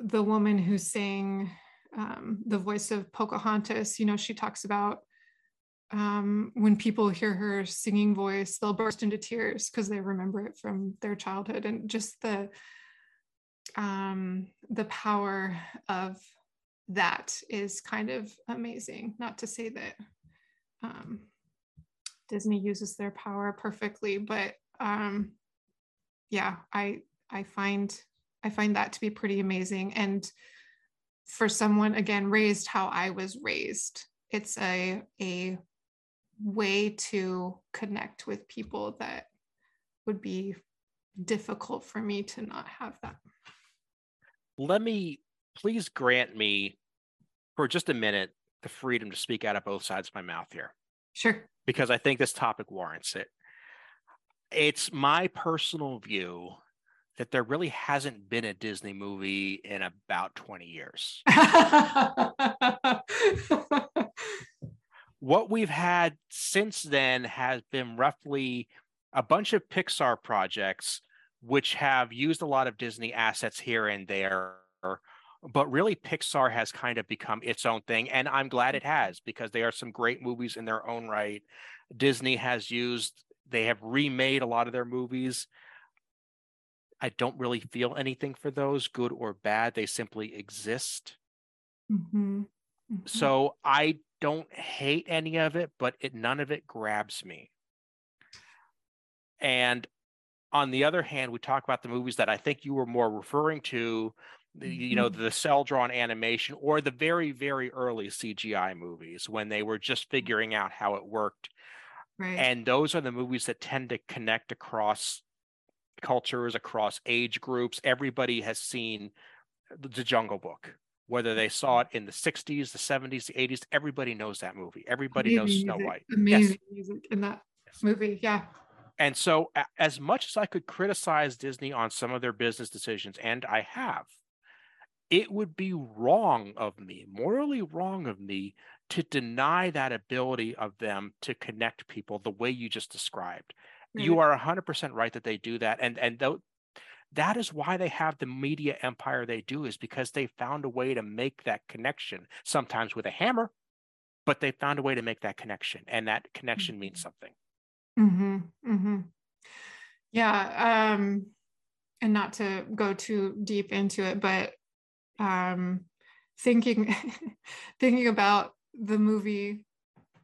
Speaker 2: the woman who sang um, the voice of Pocahontas, you know, she talks about um, when people hear her singing voice, they'll burst into tears because they remember it from their childhood, and just the um, the power of that is kind of amazing. Not to say that um, Disney uses their power perfectly, but um, yeah, I I find I find that to be pretty amazing and for someone again raised how I was raised. It's a a way to connect with people that would be difficult for me to not have that.
Speaker 1: Let me please grant me for just a minute the freedom to speak out of both sides of my mouth here.
Speaker 2: Sure.
Speaker 1: Because I think this topic warrants it. It's my personal view that there really hasn't been a Disney movie in about 20 years. what we've had since then has been roughly a bunch of Pixar projects which have used a lot of Disney assets here and there. But really, Pixar has kind of become its own thing. And I'm glad it has because they are some great movies in their own right. Disney has used, they have remade a lot of their movies I don't really feel anything for those, good or bad. They simply exist. Mm-hmm. Mm-hmm. So I don't hate any of it, but it none of it grabs me. And on the other hand, we talk about the movies that I think you were more referring to, mm-hmm. you know, mm-hmm. the cell drawn animation or the very, very early CGI movies when they were just figuring out how it worked. Right. And those are the movies that tend to connect across cultures, across age groups. Everybody has seen the Jungle Book, whether they saw it in the 60s, the 70s, the 80s. Everybody knows that movie. Everybody amazing knows Snow White.
Speaker 2: Amazing yes. music in that yes. movie. Yeah.
Speaker 1: And so, as much as I could criticize Disney on some of their business decisions, and I have, it would be wrong of me, morally wrong of me, to deny that ability of them to connect people the way you just described. You are 100% right that they do that. And, and th- that is why they have the media empire they do, is because they found a way to make that connection, sometimes with a hammer, but they found a way to make that connection. And that connection means mm-hmm. something.
Speaker 2: Mm-hmm. Mm-hmm. Yeah. Um, and not to go too deep into it, but um, thinking thinking about the movie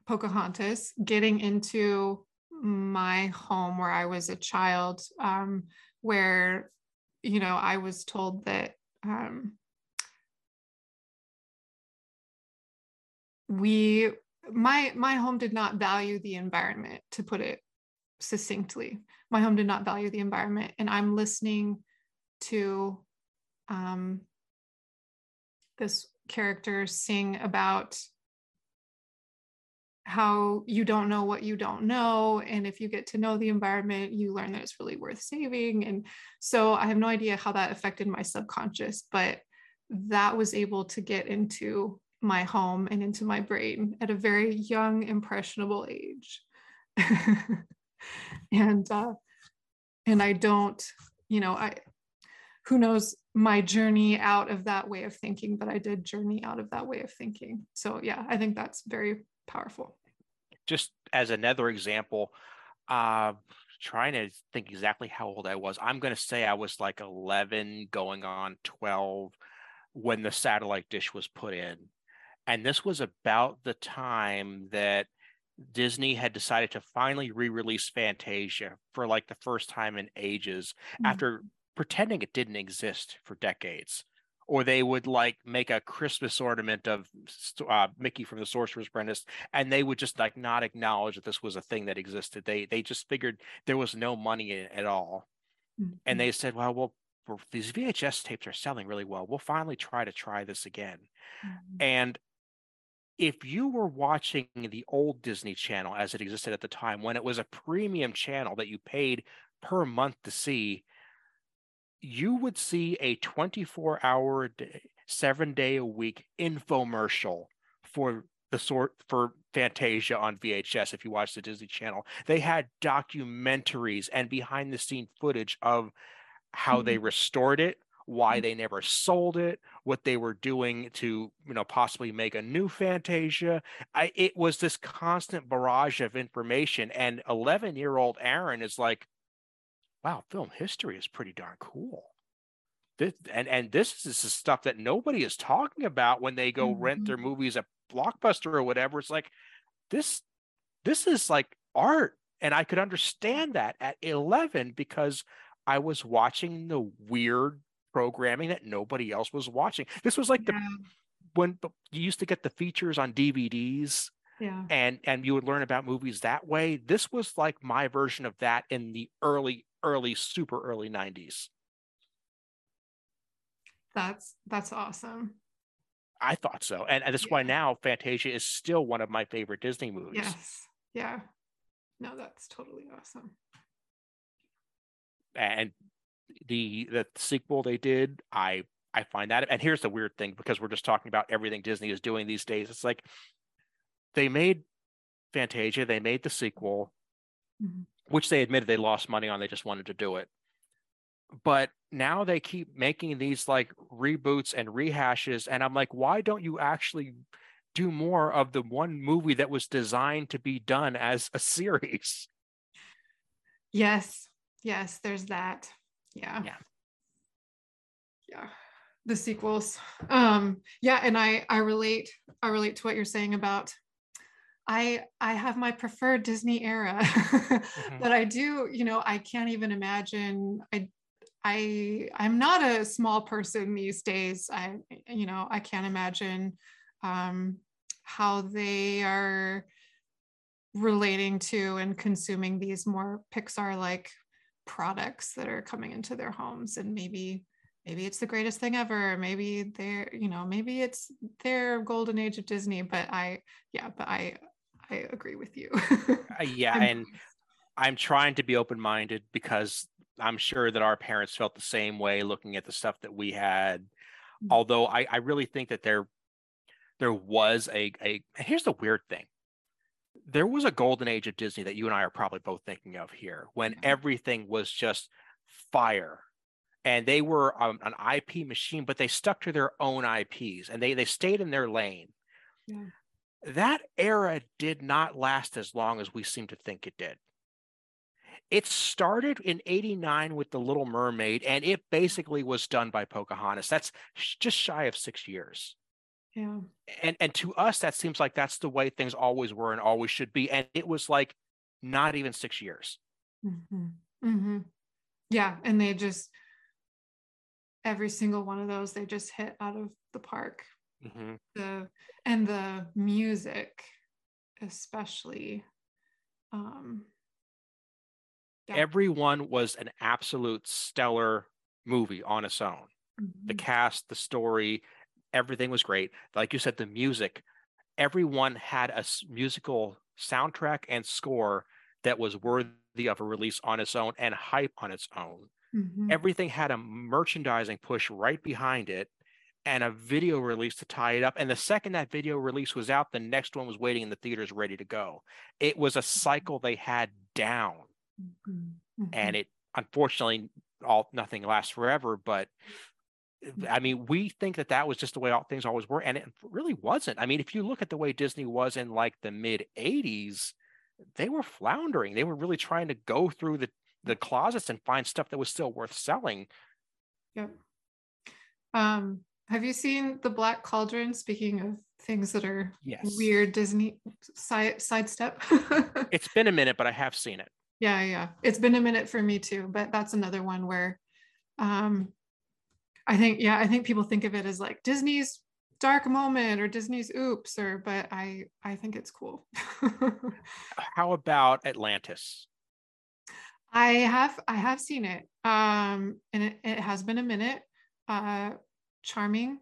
Speaker 2: Pocahontas, getting into my home where I was a child, um, where you know I was told that um, we my my home did not value the environment to put it succinctly. My home did not value the environment and i'm listening to um, this character sing about how you don't know what you don't know and if you get to know the environment you learn that it's really worth saving. And so i have no idea how that affected my subconscious but that was able to get into my home and into my brain at a very young impressionable age and uh, and I don't, you know, I who knows my journey out of that way of thinking, but I did journey out of that way of thinking. So yeah, I think that's very powerful.
Speaker 1: Just as another example, uh, trying to think exactly how old I was. I'm going to say I was like 11, going on 12 when the satellite dish was put in. And this was about the time that Disney had decided to finally re-release Fantasia for like the first time in ages mm-hmm. after pretending it didn't exist for decades. Or they would like make a Christmas ornament of uh, Mickey from the Sorcerer's Apprentice, and they would just like not acknowledge that this was a thing that existed. They they just figured there was no money in it at all, mm-hmm. and they said, "Well, well, these VHS tapes are selling really well. We'll finally try to try this again." Mm-hmm. And if you were watching the old Disney Channel as it existed at the time, when it was a premium channel that you paid per month to see, you would see a 24 hour day, seven day a week infomercial for the sort for Fantasia on VHS if you watch the Disney Channel. They had documentaries and behind the scene footage of how mm-hmm. they restored it, why mm. they never sold it, what they were doing to, you know, possibly make a new Fantasia. I, it was this constant barrage of information. And 11 year old Aaron is like, wow, film history is pretty darn cool. This, and, and this is the stuff that nobody is talking about when they go mm-hmm. rent their movies at Blockbuster or whatever. It's like, this, this is like art. And I could understand that at 11 because I was watching the weird programming that nobody else was watching. This was like yeah. the when you used to get the features on DVDs.
Speaker 2: Yeah.
Speaker 1: And and you would learn about movies that way. This was like my version of that in the early early super early 90s.
Speaker 2: That's that's awesome.
Speaker 1: I thought so. And, and that's yeah. why now Fantasia is still one of my favorite Disney movies.
Speaker 2: Yes. Yeah. No, that's totally awesome.
Speaker 1: And the the sequel they did, I I find that. And here's the weird thing because we're just talking about everything Disney is doing these days. It's like they made Fantasia, they made the sequel, mm-hmm. which they admitted they lost money on. They just wanted to do it. But now they keep making these like reboots and rehashes. And I'm like, why don't you actually do more of the one movie that was designed to be done as a series?
Speaker 2: Yes. Yes, there's that yeah.
Speaker 1: Yeah.
Speaker 2: Yeah. The sequels. Um yeah and i i relate i relate to what you're saying about i i have my preferred disney era mm-hmm. but i do you know i can't even imagine i i i'm not a small person these days. I you know i can't imagine um how they are relating to and consuming these more pixar like products that are coming into their homes and maybe maybe it's the greatest thing ever maybe they're you know maybe it's their golden age of disney but i yeah but i i agree with you.
Speaker 1: Uh, yeah I'm, and i'm trying to be open-minded because i'm sure that our parents felt the same way looking at the stuff that we had. Mm-hmm. although i i really think that there there was a a here's the weird thing there was a golden age of Disney that you and I are probably both thinking of here when everything was just fire. And they were um, an IP machine, but they stuck to their own IPs and they they stayed in their lane. Yeah. That era did not last as long as we seem to think it did. it started in 89 with the little mermaid and it basically was done by pocahontas that's just shy of six years
Speaker 2: yeah
Speaker 1: and and to us that seems like that's the way things always were and always should be and it was like not even six years
Speaker 2: mm-hmm. Mm-hmm. yeah and they just every single one of those they just hit out of the park
Speaker 1: mm-hmm.
Speaker 2: the and the music especially um
Speaker 1: yeah. everyone was an absolute stellar movie on its own
Speaker 2: mm-hmm.
Speaker 1: the cast the story everything was great like you said the music everyone had a musical soundtrack and score that was worthy of a release on its own and hype on its own
Speaker 2: mm-hmm.
Speaker 1: everything had a merchandising push right behind it and a video release to tie it up. And the second that video release was out, the next one was waiting in the theaters ready to go. It was a cycle they had down.
Speaker 2: Mm-hmm.
Speaker 1: And it unfortunately all nothing lasts forever, but I mean, we think that that was just the way all things always were, and it really wasn't. I mean, if you look at the way Disney was in like the mid '80s, they were floundering. They were really trying to go through the the closets and find stuff that was still worth selling.
Speaker 2: Yep. Um, have you seen the Black Cauldron? Speaking of things that are
Speaker 1: yes.
Speaker 2: weird Disney side sidestep.
Speaker 1: it's been a minute, but I have seen it.
Speaker 2: Yeah, yeah. It's been a minute for me too, but that's another one where um I think yeah, I think people think of it as like Disney's dark moment or Disney's oops or but I I think it's cool.
Speaker 1: How about Atlantis?
Speaker 2: I have I have seen it. Um and it, it has been a minute. Uh charming.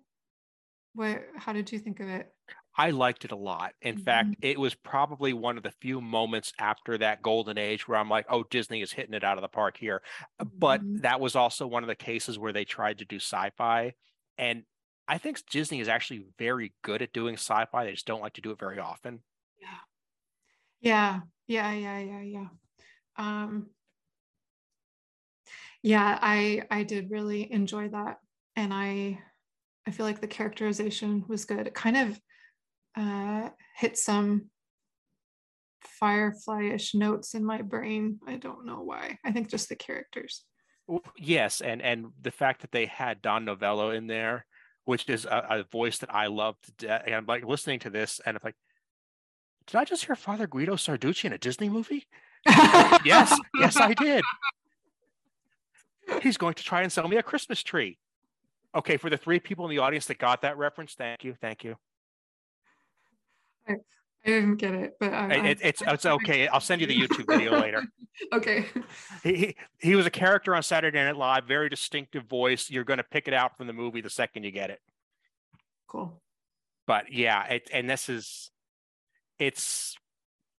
Speaker 2: What? How did you think of it?
Speaker 1: I liked it a lot. In mm-hmm. fact, it was probably one of the few moments after that golden age where I'm like, oh, Disney is hitting it out of the park here. Uh, mm-hmm. But that was also one of the cases where they tried to do sci fi. And I think Disney is actually very good at doing sci fi. They just don't like to do it very often.
Speaker 2: Yeah. Yeah. Yeah. Yeah. Yeah. Yeah. Um, yeah, I I did really enjoy that. And I I feel like the characterization was good. It kind of uh, hit some firefly-ish notes in my brain. I don't know why. I think just the characters.
Speaker 1: Yes, and and the fact that they had Don Novello in there, which is a, a voice that I love to. And I'm like listening to this, and I'm like, did I just hear Father Guido Sarducci in a Disney movie? yes, yes, I did. He's going to try and sell me a Christmas tree. Okay, for the three people in the audience that got that reference, thank you, thank you.
Speaker 2: I, I didn't get it, but I,
Speaker 1: it, it's it's okay. I'll send you the YouTube video later.
Speaker 2: Okay.
Speaker 1: He, he he was a character on Saturday Night Live, very distinctive voice. You're going to pick it out from the movie the second you get it.
Speaker 2: Cool.
Speaker 1: But yeah, it, and this is it's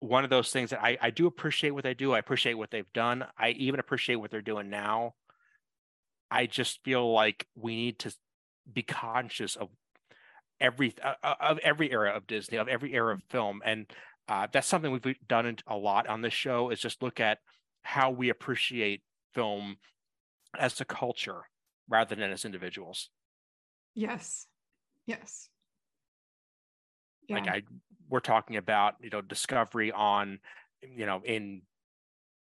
Speaker 1: one of those things that I, I do appreciate what they do. I appreciate what they've done. I even appreciate what they're doing now. I just feel like we need to be conscious of every uh, uh, of every era of Disney, of every era of film, and uh, that's something we've done a lot on this show. Is just look at how we appreciate film as a culture rather than as individuals.
Speaker 2: Yes. Yes.
Speaker 1: Yeah. Like I, we're talking about you know discovery on you know in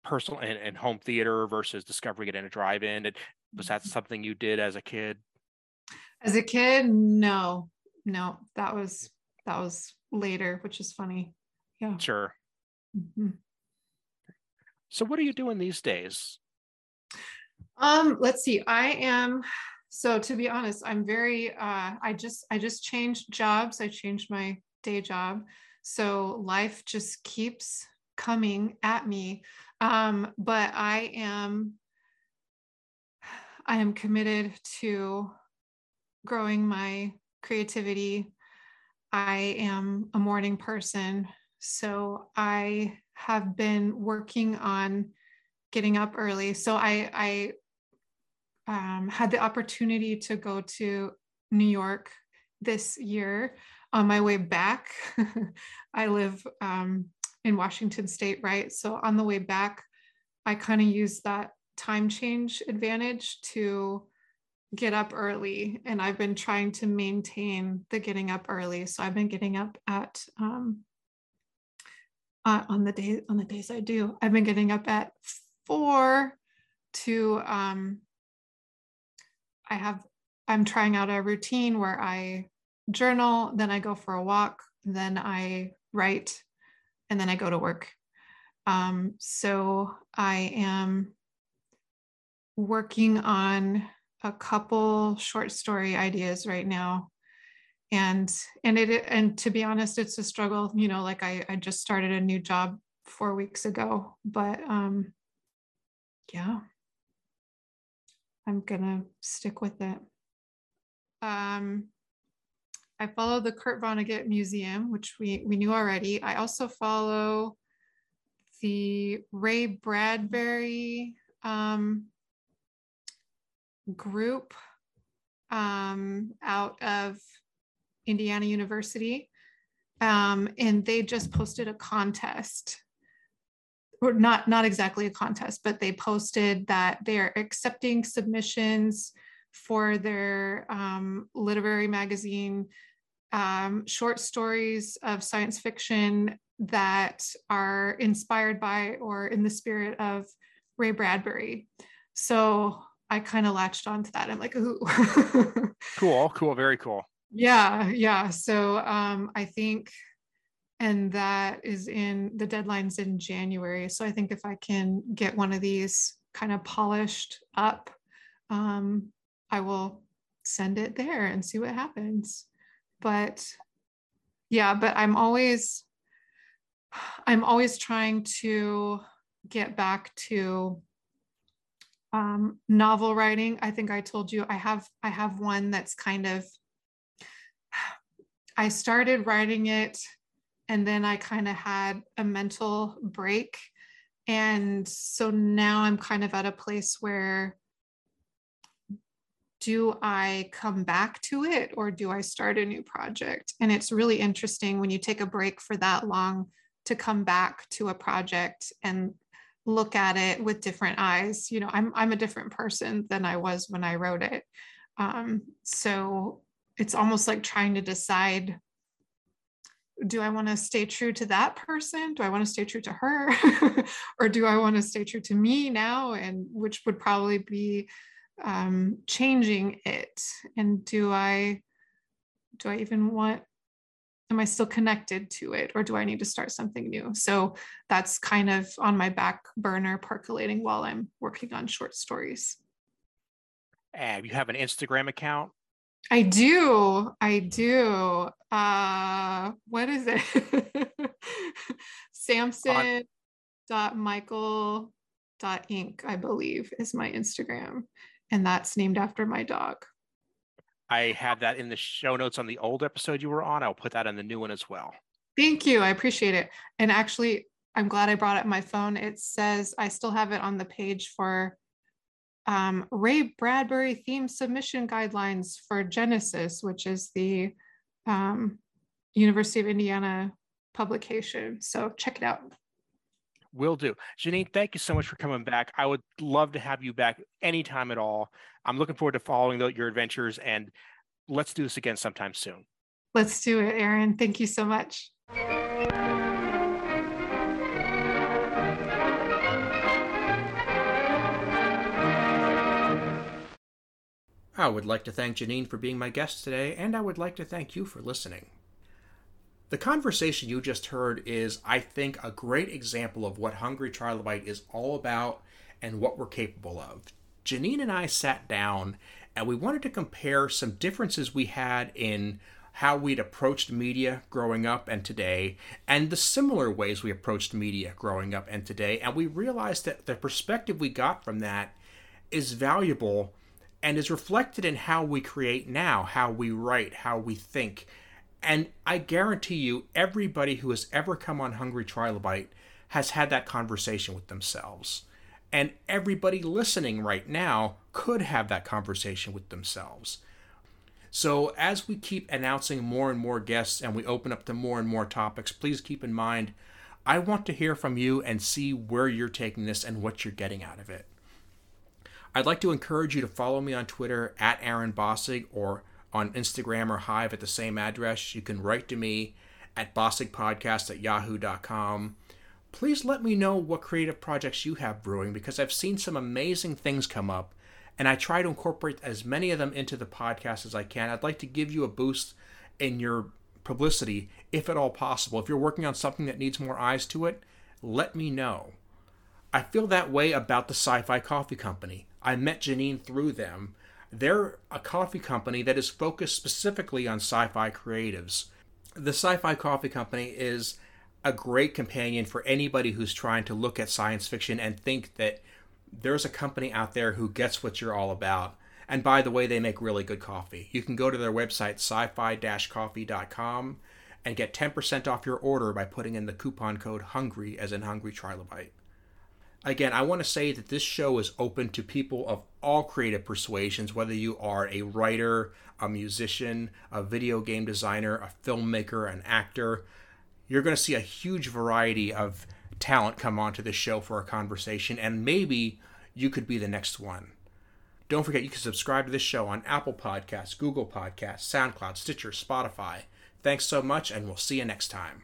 Speaker 1: personal and, and home theater versus discovering it in a drive-in. And was that something you did as a kid?
Speaker 2: As a kid, no, no, that was that was later, which is funny. Yeah.
Speaker 1: Sure.
Speaker 2: Mm-hmm.
Speaker 1: So what are you doing these days?
Speaker 2: Um, let's see. I am so to be honest, I'm very uh I just I just changed jobs. I changed my day job. So life just keeps coming at me. Um, but I am I am committed to growing my creativity. I am a morning person. So I have been working on getting up early. So I, I um, had the opportunity to go to New York this year on my way back. I live um, in Washington State, right? So on the way back, I kind of used that time change advantage to get up early and i've been trying to maintain the getting up early so i've been getting up at um, uh, on the day on the days i do i've been getting up at four to um, I have I'm trying out a routine where I journal, then I go for a walk, then I write, and then I go to work. Um, so I am working on a couple short story ideas right now. And and it and to be honest it's a struggle you know like i i just started a new job four weeks ago but um yeah. I'm gonna stick with it. Um i follow the kurt vonnegut museum which we we knew already. I also follow the ray bradbury um group um out of indiana university. Um and they just posted a contest. Or not not exactly a contest but they posted that they are accepting submissions for their um, literary magazine um, short stories of science fiction that are inspired by or in the spirit of ray bradbury. So i kind of latched onto that i'm like ooh
Speaker 3: cool cool very cool
Speaker 2: yeah yeah so um i think and that is in the deadlines in January. So I think if I can get one of these kind of polished up, um, I will send it there and see what happens. But yeah, but I'm always I'm always trying to get back to um, novel writing. I think I told you I have I have one that's kind of I started writing it and then I kind of had a mental break. And so now I'm kind of at a place where do I come back to it or do I start a new project? And it's really interesting when you take a break for that long to come back to a project and look at it with different eyes. You know, I'm I'm a different person than I was when I wrote it. Um, so it's almost like trying to decide do I want to stay true to that person? Do I want to stay true to her? or do I want to stay true to me now? And which would probably be um, changing it. And do I do I even want am I still connected to it or do I need to start something new? So that's kind of on my back burner percolating while I'm working on short stories.
Speaker 3: And you have an Instagram account?
Speaker 2: I do. I do. Uh what is it? Samson dot Michael dot Inc. I believe is my Instagram. And that's named after my dog.
Speaker 3: I have that in the show notes on the old episode you were on. I'll put that on the new one as well.
Speaker 2: Thank you. I appreciate it. And actually, I'm glad I brought up my phone. It says I still have it on the page for um, Ray Bradbury theme submission guidelines for Genesis, which is the um, University of Indiana publication. So check it out.
Speaker 3: Will do. Janine, thank you so much for coming back. I would love to have you back anytime at all. I'm looking forward to following the, your adventures and let's do this again sometime soon.
Speaker 2: Let's do it, Aaron. Thank you so much.
Speaker 1: I would like to thank Janine for being my guest today, and I would like to thank you for listening. The conversation you just heard is, I think, a great example of what Hungry Trilobite is all about and what we're capable of. Janine and I sat down and we wanted to compare some differences we had in how we'd approached media growing up and today, and the similar ways we approached media growing up and today. And we realized that the perspective we got from that is valuable and is reflected in how we create now, how we write, how we think. And I guarantee you, everybody who has ever come on Hungry Trilobite has had that conversation with themselves. And everybody listening right now could have that conversation with themselves. So, as we keep announcing more and more guests and we open up to more and more topics, please keep in mind I want to hear from you and see where you're taking this and what you're getting out of it. I'd like to encourage you to follow me on Twitter at Aaron Bossig or on Instagram or Hive at the same address. You can write to me at bossigpodcast at yahoo.com. please let me know what creative projects you have brewing because I've seen some amazing things come up and I try to incorporate as many of them into the podcast as I can. I'd like to give you a boost in your publicity if at all possible. If you're working on something that needs more eyes to it, let me know. I feel that way about the Sci Fi Coffee Company. I met Janine through them. They're a coffee company that is focused specifically on sci fi creatives. The Sci Fi Coffee Company is a great companion for anybody who's trying to look at science fiction and think that there's a company out there who gets what you're all about. And by the way, they make really good coffee. You can go to their website, sci fi coffee.com, and get 10% off your order by putting in the coupon code HUNGRY as in Hungry Trilobite. Again, I want to say that this show is open to people of all creative persuasions, whether you are a writer, a musician, a video game designer, a filmmaker, an actor. You're going to see a huge variety of talent come onto this show for a conversation, and maybe you could be the next one. Don't forget, you can subscribe to this show on Apple Podcasts, Google Podcasts, SoundCloud, Stitcher, Spotify. Thanks so much, and we'll see you next time.